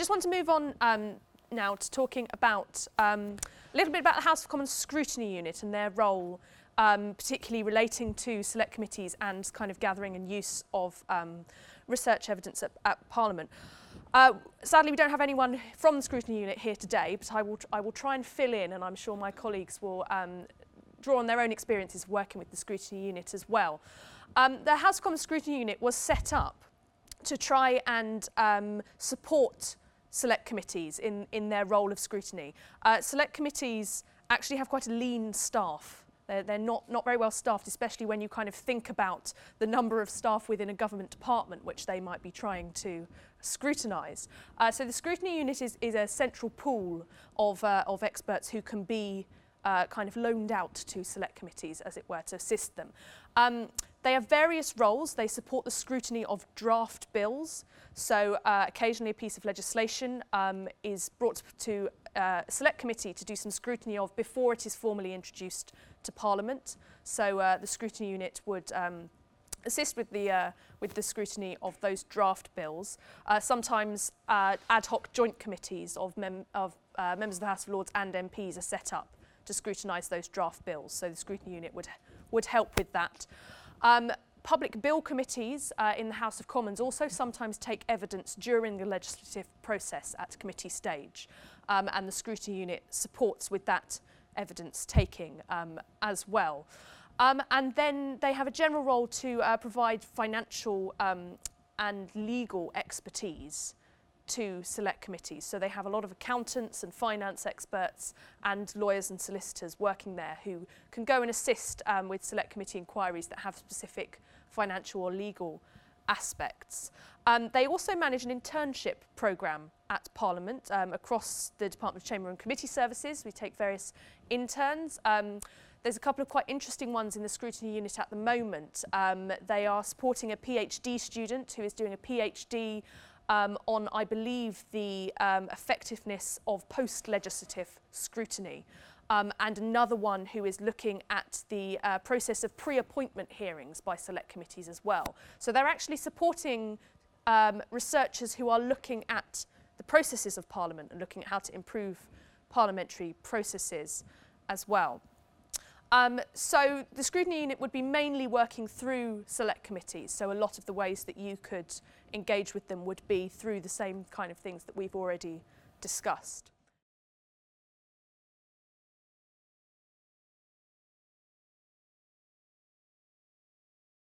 just want to move on um, now to talking about um, a little bit about the House of Commons Scrutiny Unit and their role, um, particularly relating to select committees and kind of gathering and use of um, research evidence at, at Parliament. Uh, sadly, we don't have anyone from the scrutiny unit here today, but I will, I will try and fill in, and I'm sure my colleagues will um, draw on their own experiences working with the scrutiny unit as well. Um, the House of Commons scrutiny unit was set up to try and um, support select committees in, in their role of scrutiny. Uh, select committees actually have quite a lean staff. They're, they're not, not very well staffed, especially when you kind of think about the number of staff within a government department which they might be trying to scrutinise. Uh, so the scrutiny unit is, is a central pool of, uh, of experts who can be uh, kind of loaned out to select committees, as it were, to assist them. Um, they have various roles. They support the scrutiny of draft bills. So uh, occasionally a piece of legislation um, is brought to uh, a select committee to do some scrutiny of before it is formally introduced to Parliament. So uh, the scrutiny unit would um, assist with the, uh, with the scrutiny of those draft bills. Uh, sometimes uh, ad hoc joint committees of, mem of uh, members of the House of Lords and MPs are set up to scrutinise those draft bills. So the scrutiny unit would, would help with that. Um, public bill committees uh, in the House of Commons also sometimes take evidence during the legislative process at committee stage, um, and the scrutiny unit supports with that evidence taking um, as well. Um, and then they have a general role to uh, provide financial um, and legal expertise to select committees. So they have a lot of accountants and finance experts and lawyers and solicitors working there who can go and assist um, with select committee inquiries that have specific financial or legal aspects. Um, they also manage an internship programme at Parliament um, across the Department of Chamber and Committee Services. We take various interns. Um, there's a couple of quite interesting ones in the scrutiny unit at the moment. Um, they are supporting a PhD student who is doing a PhD um, on, I believe, the um, effectiveness of post-legislative scrutiny. Um, and another one who is looking at the uh, process of pre-appointment hearings by select committees as well. So they're actually supporting um, researchers who are looking at the processes of Parliament and looking at how to improve parliamentary processes as well. Um, so the scrutiny unit would be mainly working through select committees. So a lot of the ways that you could engage with them would be through the same kind of things that we've already discussed.